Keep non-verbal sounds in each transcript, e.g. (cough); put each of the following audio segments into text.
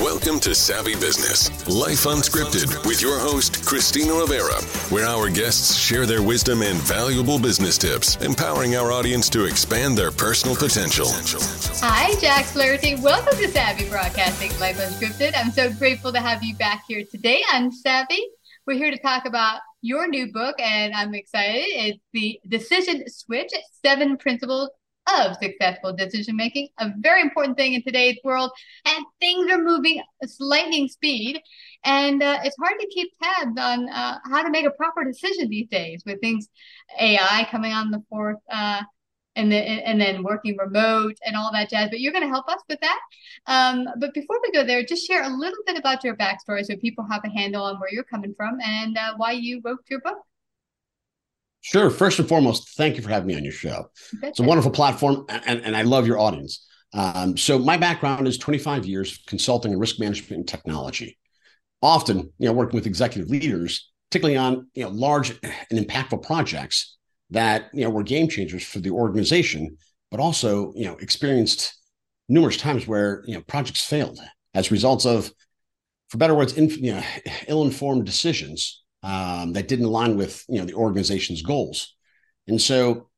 Welcome to Savvy Business, Life Unscripted, with your host, Christina Rivera, where our guests share their wisdom and valuable business tips, empowering our audience to expand their personal potential. Hi, Jack Flaherty. Welcome to Savvy Broadcasting, Life Unscripted. I'm so grateful to have you back here today on Savvy. We're here to talk about your new book, and I'm excited. It's the Decision Switch Seven Principles of successful decision making, a very important thing in today's world. And things are moving at lightning speed. And uh, it's hard to keep tabs on uh, how to make a proper decision these days with things, AI coming on the fourth, uh, and then and then working remote and all that jazz. But you're going to help us with that. Um, but before we go there, just share a little bit about your backstory so people have a handle on where you're coming from and uh, why you wrote your book. Sure. First and foremost, thank you for having me on your show. It's a wonderful platform, and, and I love your audience. Um, so, my background is 25 years of consulting and risk management and technology. Often, you know, working with executive leaders, particularly on you know large and impactful projects that you know were game changers for the organization, but also you know experienced numerous times where you know projects failed as results of, for better words, in, you know, ill-informed decisions um, that didn't align with you know the organization's goals. And so,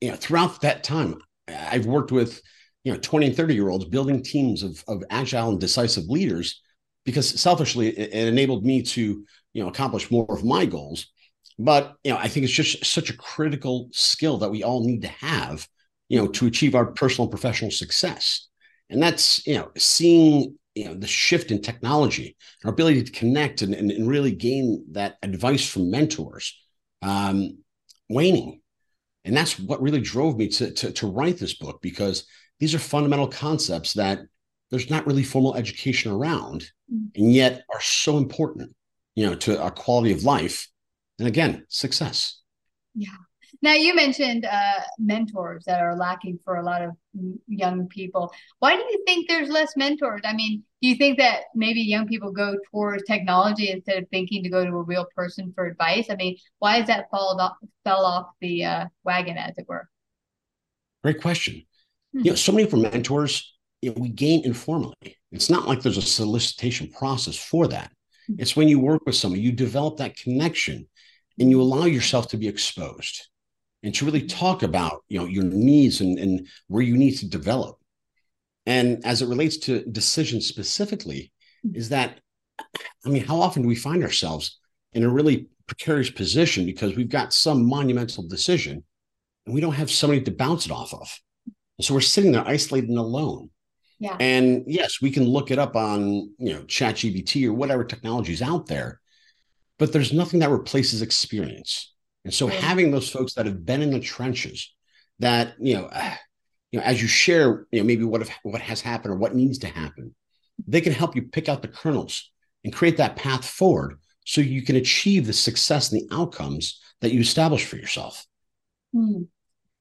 you know, throughout that time, I've worked with you know 20 and 30 year olds building teams of, of agile and decisive leaders because selfishly it, it enabled me to you know accomplish more of my goals but you know i think it's just such a critical skill that we all need to have you know to achieve our personal and professional success and that's you know seeing you know the shift in technology our ability to connect and, and, and really gain that advice from mentors um, waning. And that's what really drove me to, to, to write this book because these are fundamental concepts that there's not really formal education around mm. and yet are so important you know to our quality of life and again success. Yeah now, you mentioned uh, mentors that are lacking for a lot of young people. Why do you think there's less mentors? I mean, do you think that maybe young people go towards technology instead of thinking to go to a real person for advice? I mean, why has that fall off, fell off the uh, wagon, as it were? Great question. Hmm. You know, so many of our mentors you know, we gain informally. It's not like there's a solicitation process for that. Hmm. It's when you work with someone, you develop that connection and you allow yourself to be exposed and to really talk about you know your needs and, and where you need to develop and as it relates to decisions specifically mm-hmm. is that i mean how often do we find ourselves in a really precarious position because we've got some monumental decision and we don't have somebody to bounce it off of and so we're sitting there isolated and alone yeah. and yes we can look it up on you know chat gpt or whatever technology is out there but there's nothing that replaces experience And so having those folks that have been in the trenches, that you know, uh, you know, as you share, you know, maybe what have, what has happened or what needs to happen, they can help you pick out the kernels and create that path forward so you can achieve the success and the outcomes that you establish for yourself. Hmm.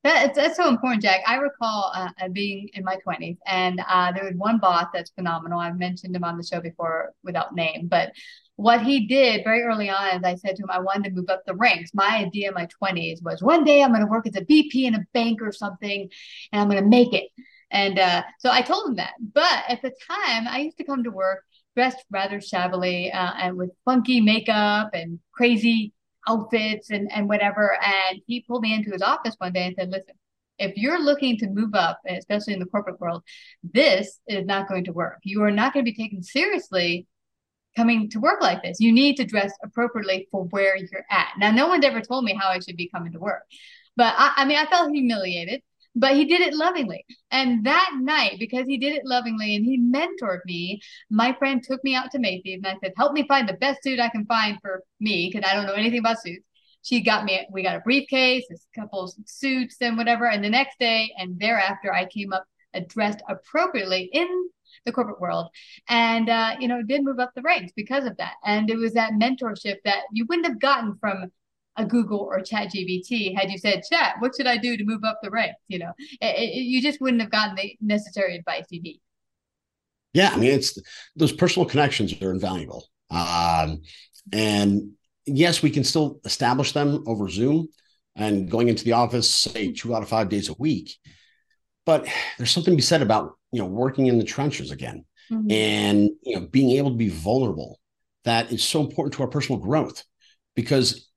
That, that's so important, Jack. I recall uh, uh being in my 20s, and uh, there was one boss that's phenomenal. I've mentioned him on the show before without name, but what he did very early on is I said to him, I wanted to move up the ranks. My idea in my 20s was one day I'm going to work as a VP in a bank or something, and I'm going to make it. And uh, so I told him that. But at the time, I used to come to work dressed rather shabbily uh, and with funky makeup and crazy outfits and, and whatever. And he pulled me into his office one day and said, listen, if you're looking to move up, especially in the corporate world, this is not going to work. You are not going to be taken seriously coming to work like this. You need to dress appropriately for where you're at. Now, no one's ever told me how I should be coming to work, but I, I mean, I felt humiliated but he did it lovingly. And that night, because he did it lovingly and he mentored me, my friend took me out to Macy's and I said, Help me find the best suit I can find for me because I don't know anything about suits. She got me, we got a briefcase, a couple suits and whatever. And the next day and thereafter, I came up dressed appropriately in the corporate world and uh, you know did move up the ranks because of that and it was that mentorship that you wouldn't have gotten from a Google or ChatGPT had you said, "Chat, what should I do to move up the ranks?" You know, it, it, you just wouldn't have gotten the necessary advice you need. Yeah, I mean, it's those personal connections are invaluable, um, and yes, we can still establish them over Zoom and going into the office, say two out of five days a week. But there's something to be said about you know working in the trenches again, mm-hmm. and you know being able to be vulnerable. That is so important to our personal growth because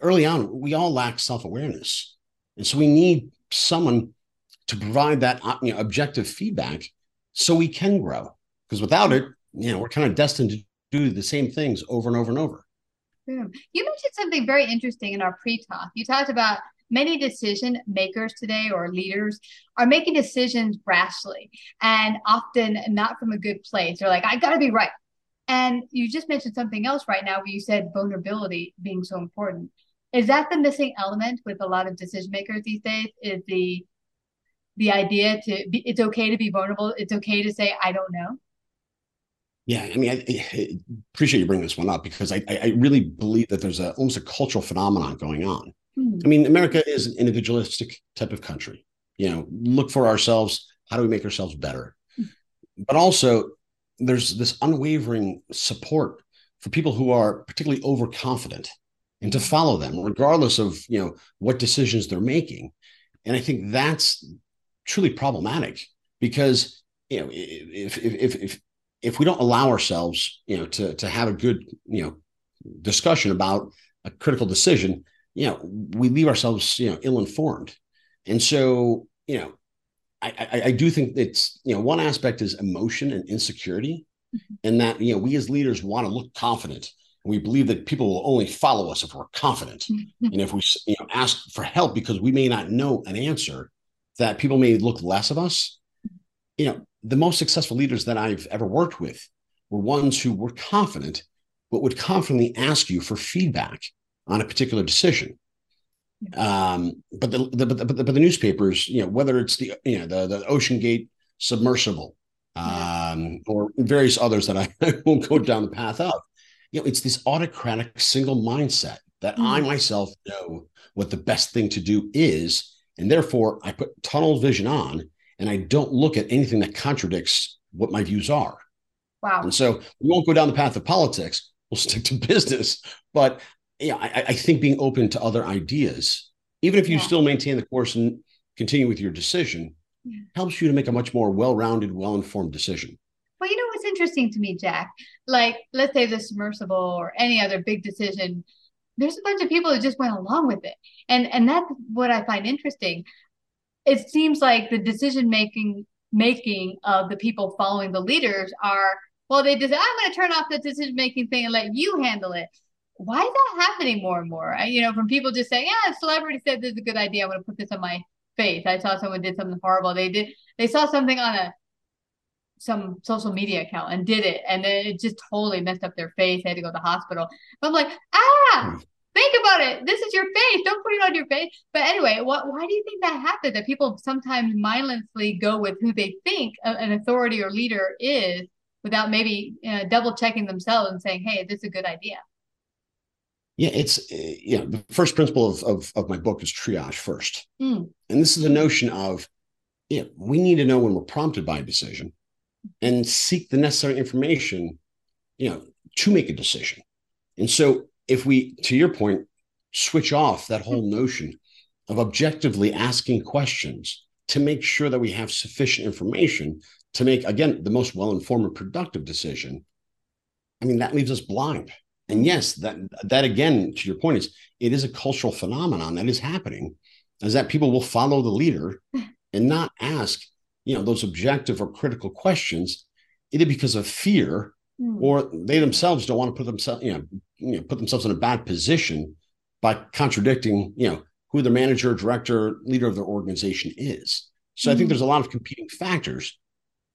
early on, we all lack self awareness. And so we need someone to provide that uh, you know, objective feedback so we can grow. Because without it, you know, we're kind of destined to do the same things over and over and over. Boom. You mentioned something very interesting in our pre talk. You talked about many decision makers today or leaders are making decisions rashly and often not from a good place. They're like, I got to be right. And you just mentioned something else right now where you said vulnerability being so important. Is that the missing element with a lot of decision makers these days? Is the the idea to be it's okay to be vulnerable. It's okay to say I don't know. Yeah, I mean, I, I appreciate you bringing this one up because I, I really believe that there's a almost a cultural phenomenon going on. Hmm. I mean, America is an individualistic type of country. You know, look for ourselves. How do we make ourselves better? Hmm. But also, there's this unwavering support for people who are particularly overconfident and to follow them regardless of you know what decisions they're making. And i think that's truly problematic because you know if if if if we don't allow ourselves you know to to have a good you know discussion about a critical decision you know we leave ourselves you know ill informed and so you know I, I, do think it's you know one aspect is emotion and insecurity, mm-hmm. and that you know we as leaders want to look confident. And we believe that people will only follow us if we're confident, mm-hmm. and if we you know ask for help because we may not know an answer, that people may look less of us. You know, the most successful leaders that I've ever worked with were ones who were confident, but would confidently ask you for feedback on a particular decision. Um, but the, the, but the, but the newspapers, you know, whether it's the you know the the OceanGate submersible, um, or various others that I, I (laughs) won't go down the path of, you know, it's this autocratic single mindset that mm. I myself know what the best thing to do is, and therefore I put tunnel vision on, and I don't look at anything that contradicts what my views are. Wow. And so we won't go down the path of politics. We'll (laughs) stick to business. But yeah, I, I, think being open to other ideas, even if you yeah. still maintain the course and continue with your decision, yeah. helps you to make a much more well-rounded, well-informed decision. Well, you know what's interesting to me, Jack? Like, let's say the submersible or any other big decision. There's a bunch of people that just went along with it, and and that's what I find interesting. It seems like the decision making making of the people following the leaders are well, they just I'm going to turn off the decision making thing and let you handle it why is that happening more and more? I, you know, from people just saying, yeah, a celebrity said this is a good idea. I'm going to put this on my face. I saw someone did something horrible. They did, they saw something on a, some social media account and did it. And then it just totally messed up their face. They had to go to the hospital. But I'm like, ah, think about it. This is your face. Don't put it on your face. But anyway, what, why do you think that happens? That people sometimes mindlessly go with who they think an authority or leader is without maybe uh, double checking themselves and saying, hey, this is a good idea. Yeah, it's uh, you know the first principle of, of, of my book is triage first, mm. and this is the notion of yeah we need to know when we're prompted by a decision, and seek the necessary information, you know, to make a decision. And so if we, to your point, switch off that whole notion of objectively asking questions to make sure that we have sufficient information to make again the most well-informed and productive decision i mean that leaves us blind and yes that that again to your point is it is a cultural phenomenon that is happening is that people will follow the leader (laughs) and not ask you know those objective or critical questions either because of fear mm. or they themselves don't want to put themselves you know, you know put themselves in a bad position by contradicting you know who the manager director leader of their organization is so mm. i think hmm. there's a lot of competing factors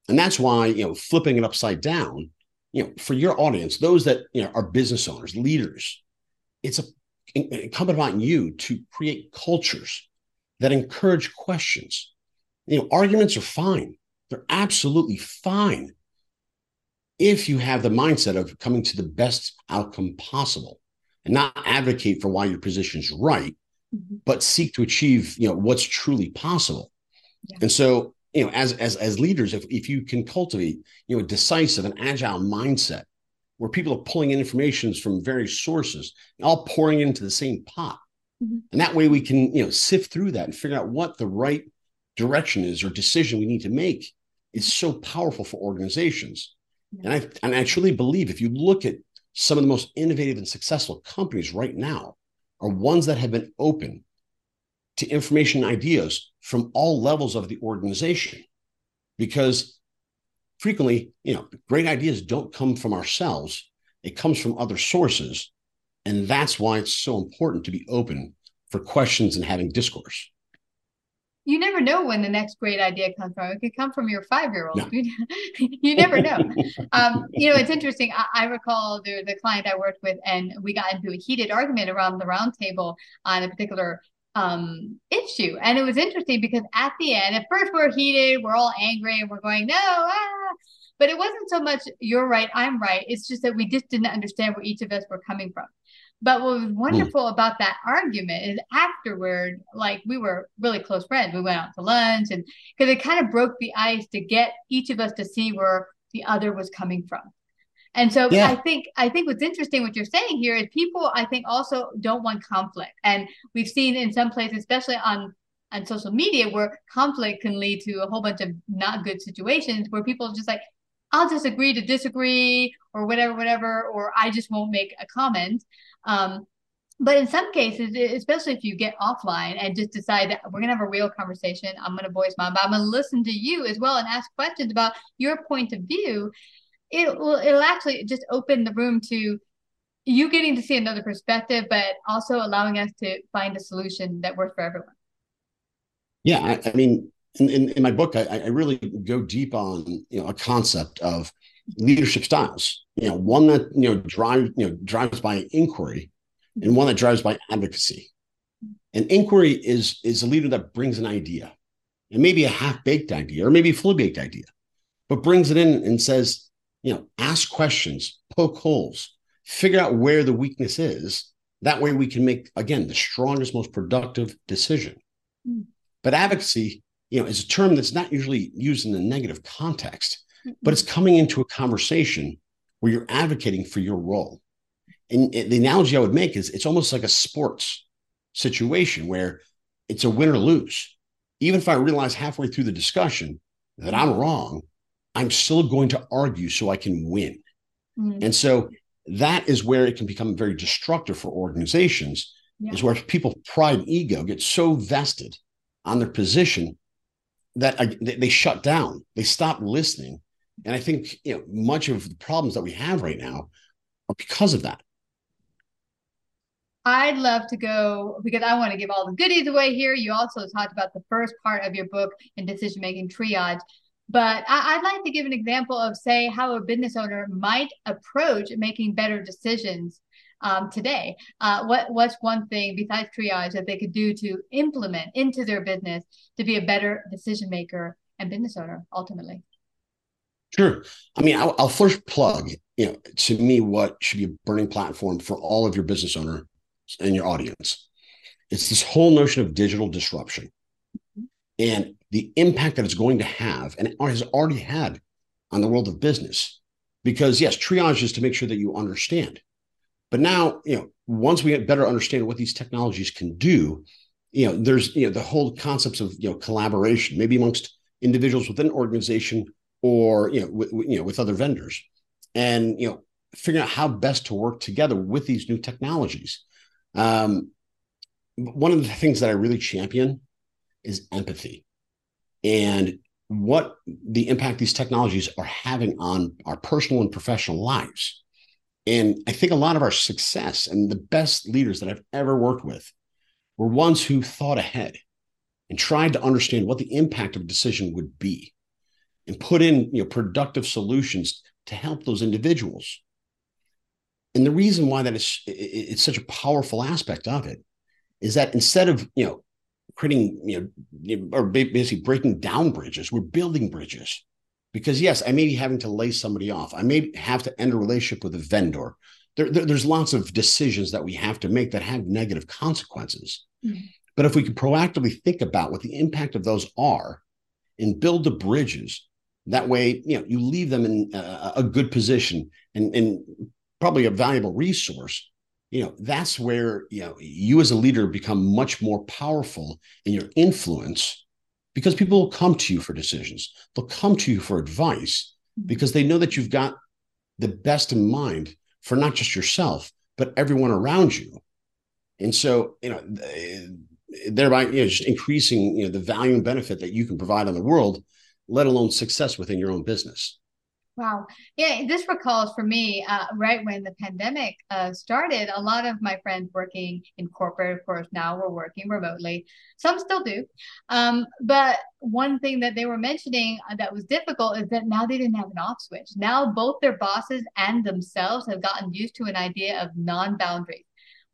and that's why you know flipping it upside down you know for your audience those that you know are business owners leaders it's a incumbent upon you to create cultures that encourage questions you know, arguments are fine. They're absolutely fine if you have the mindset of coming to the best outcome possible and not advocate for why your position's right, mm-hmm. but seek to achieve, you know, what's truly possible. Yeah. And so, you know, as as as leaders, if if you can cultivate, you know, a decisive and agile mindset where people are pulling in information from various sources, all pouring into the same pot. Mm-hmm. And that way we can, you know, sift through that and figure out what the right direction is or decision we need to make is so powerful for organizations. And I and I truly believe if you look at some of the most innovative and successful companies right now are ones that have been open to information ideas from all levels of the organization because frequently you know great ideas don't come from ourselves it comes from other sources and that's why it's so important to be open for questions and having discourse you never know when the next great idea comes from. It could come from your five year old. (laughs) you never know. um, you know, it's (laughs) interesting. I, I recall the, the client I worked with, and we got into a heated argument around the roundtable on a particular um, issue. And it was interesting because at the end, at first we're heated, we're all angry, and we're going, no, ah. But it wasn't so much you're right, I'm right. It's just that we just didn't understand where each of us were coming from. But what was wonderful mm. about that argument is afterward, like we were really close friends. We went out to lunch and because it kind of broke the ice to get each of us to see where the other was coming from. And so yeah. I think I think what's interesting what you're saying here is people I think also don't want conflict. And we've seen in some places, especially on on social media, where conflict can lead to a whole bunch of not good situations where people just like, I'll just agree to disagree or whatever, whatever, or I just won't make a comment. Um, but in some cases, especially if you get offline and just decide that we're going to have a real conversation, I'm going to voice mine, but I'm going to listen to you as well and ask questions about your point of view. It will it'll actually just open the room to you getting to see another perspective, but also allowing us to find a solution that works for everyone. Yeah, I, I mean, in, in, in, my book, I, I really go deep on you know a concept of leadership styles. You know, one that you know drives you know drives by inquiry, and one that drives by advocacy. And inquiry is is a leader that brings an idea, and maybe a half baked idea, or maybe a fully baked idea, but brings it in and says, you know, ask questions, poke holes, figure out where the weakness is. That way, we can make again the strongest, most productive decision. Mm. But advocacy, you know, is a term that's not usually used in a negative context but it's coming into a conversation where you're advocating for your role. And the analogy I would make is it's almost like a sports situation where it's a win or lose. Even if I realize halfway through the discussion that I'm wrong, I'm still going to argue so I can win. Mm-hmm. And so that is where it can become very destructive for organizations, yeah. is where people pride and ego get so vested on their position that I, they shut down, they stop listening, and I think you know much of the problems that we have right now are because of that. I'd love to go because I want to give all the goodies away here. You also talked about the first part of your book in decision making triage. But I, would like to give an example of, say, how a business owner might approach making better decisions um, today. Uh, what what's one thing besides triage that they could do to implement into their business to be a better decision maker and business owner ultimately? Sure. I mean, I'll, I'll, first plug, you know, to me, what should be a burning platform for all of your business owner and your audience. It's this whole notion of digital disruption and the impact that it's going to have and has already had on the world of business. Because yes, triage is to make sure that you understand. But now, you know, once we better understand what these technologies can do, you know, there's you know the whole concepts of you know collaboration, maybe amongst individuals within an organization or you know, with, you know, with other vendors, and you know, figuring out how best to work together with these new technologies. Um, one of the things that I really champion is empathy, and what the impact these technologies are having on our personal and professional lives. And I think a lot of our success and the best leaders that I've ever worked with were ones who thought ahead and tried to understand what the impact of a decision would be and put in you know productive solutions to help those individuals and the reason why that is it's such a powerful aspect of it is that instead of you know creating you know or basically breaking down bridges we're building bridges because yes i may be having to lay somebody off i may have to end a relationship with a vendor there, there, there's lots of decisions that we have to make that have negative consequences mm-hmm. but if we can proactively think about what the impact of those are and build the bridges that way, you know, you leave them in a, a good position and, and probably a valuable resource. You know, that's where, you know, you as a leader become much more powerful in your influence because people will come to you for decisions. They'll come to you for advice mm-hmm. because they know that you've got the best in mind for not just yourself, but everyone around you. And so, you know, eh, thereby, you know, just increasing, you know, the value and benefit that you can provide on the world let alone success within your own business. Wow. Yeah, this recalls for me, uh, right when the pandemic uh, started, a lot of my friends working in corporate, of course, now we're working remotely. Some still do. Um, but one thing that they were mentioning uh, that was difficult is that now they didn't have an off switch. Now both their bosses and themselves have gotten used to an idea of non boundaries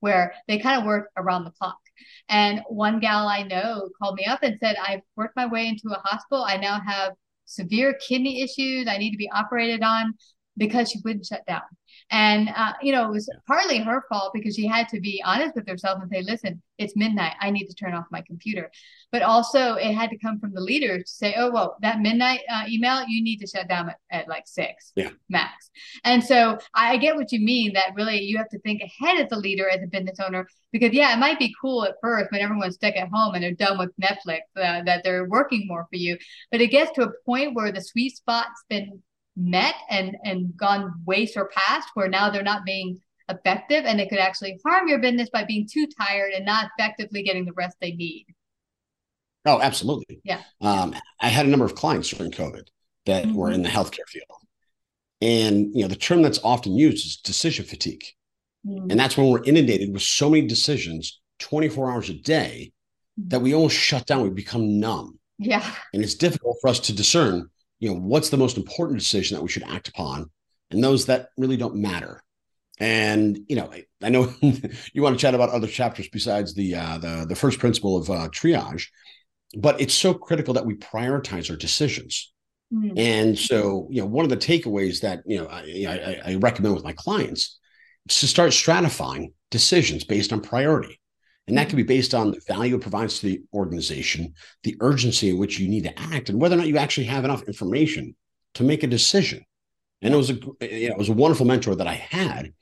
where they kind of work around the clock. And one gal I know called me up and said, I've worked my way into a hospital. I now have severe kidney issues I need to be operated on because she wouldn't shut down. And, uh, you know, it was partly her fault because she had to be honest with herself and say, listen, it's midnight. I need to turn off my computer. But also, it had to come from the leaders to say, oh, well, that midnight uh, email, you need to shut down at, at like six yeah. max. And so I get what you mean that really you have to think ahead as a leader, as a business owner, because, yeah, it might be cool at first when everyone's stuck at home and they're done with Netflix, uh, that they're working more for you. But it gets to a point where the sweet spot's been met and and gone way surpassed where now they're not being effective and it could actually harm your business by being too tired and not effectively getting the rest they need oh absolutely. Yeah. Um, i had a number of clients during covid that mm-hmm. were in the healthcare field. And you know the term that's often used is decision fatigue. Mm-hmm. and that's when we're inundated with so many decisions 24 hours a day that we almost shut down. We become numb. Yeah. And it's difficult for us to discern you know what's the most important decision that we should act upon and those that really don't matter. And you know i, I know (laughs) you want to chat about other chapters besides the uh, the, the first principle of uh, triage but it's so critical that we prioritize our decisions mm-hmm. and so you know one of the takeaways that you know I, I, I recommend with my clients is to start stratifying decisions based on priority and that can be based on the value it provides to the organization, the urgency in which you need to act, and whether or not you actually have enough information to make a decision. And it was a you know, it was a wonderful mentor that I had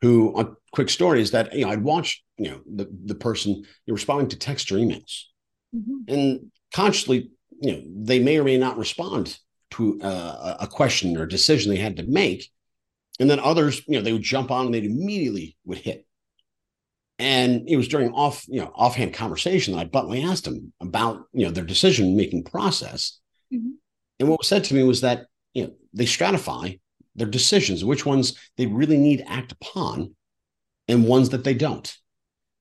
who a quick story is that you know I'd watch you know the the person you know, responding to text or emails. Mm-hmm. And consciously, you know, they may or may not respond to uh, a question or decision they had to make. And then others, you know, they would jump on and they'd immediately would hit. And it was during off, you know, offhand conversation that I bluntly asked him about, you know, their decision making process. Mm-hmm. And what was said to me was that, you know, they stratify their decisions, which ones they really need to act upon, and ones that they don't.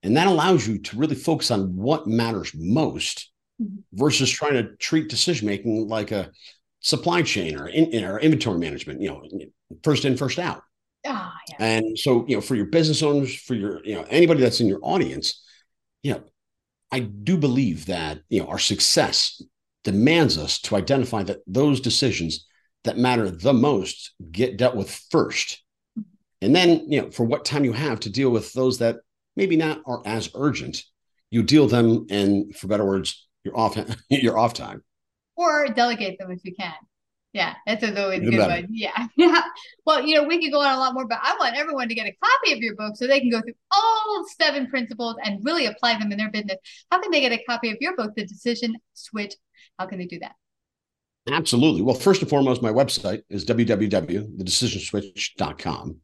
And that allows you to really focus on what matters most mm-hmm. versus trying to treat decision making like a supply chain or, in, or inventory management, you know, first in, first out. Oh, yeah. And so, you know, for your business owners, for your, you know, anybody that's in your audience, you know, I do believe that, you know, our success demands us to identify that those decisions that matter the most get dealt with first. And then, you know, for what time you have to deal with those that maybe not are as urgent, you deal them and for better words, your off (laughs) your off time. Or delegate them if you can. Yeah, that's always a good one. Yeah. (laughs) Yeah. Well, you know, we could go on a lot more, but I want everyone to get a copy of your book so they can go through all seven principles and really apply them in their business. How can they get a copy of your book, The Decision Switch? How can they do that? Absolutely. Well, first and foremost, my website is www.thedecisionswitch.com.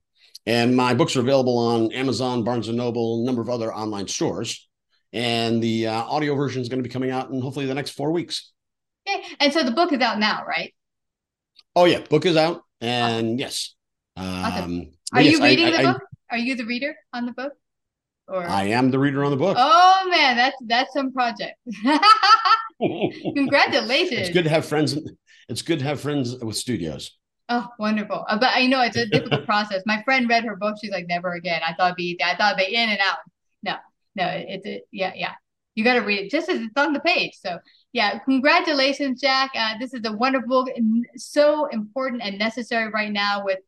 And my books are available on Amazon, Barnes and Noble, a number of other online stores. And the uh, audio version is going to be coming out in hopefully the next four weeks. Okay. And so the book is out now, right? Oh yeah, book is out, and awesome. yes. Um, Are yes, you reading I, the I, book? Are you the reader on the book? Or I am the reader on the book. Oh man, that's that's some project. (laughs) (laughs) Congratulations! It's good to have friends. It's good to have friends with studios. Oh, wonderful! Uh, but I know it's a difficult (laughs) process. My friend read her book. She's like, never again. I thought it'd be, I thought it'd be in and out. No, no, it's it, yeah, yeah. You got to read it just as it's on the page. So yeah, congratulations, Jack. Uh, this is a wonderful, so important and necessary right now with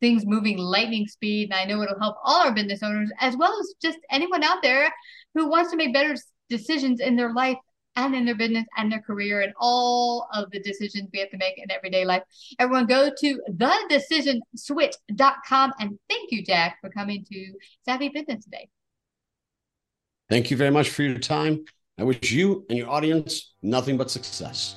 things moving lightning speed. And I know it'll help all our business owners as well as just anyone out there who wants to make better decisions in their life and in their business and their career and all of the decisions we have to make in everyday life. Everyone go to thedecisionswitch.com and thank you, Jack, for coming to Savvy Business today. Thank you very much for your time. I wish you and your audience nothing but success.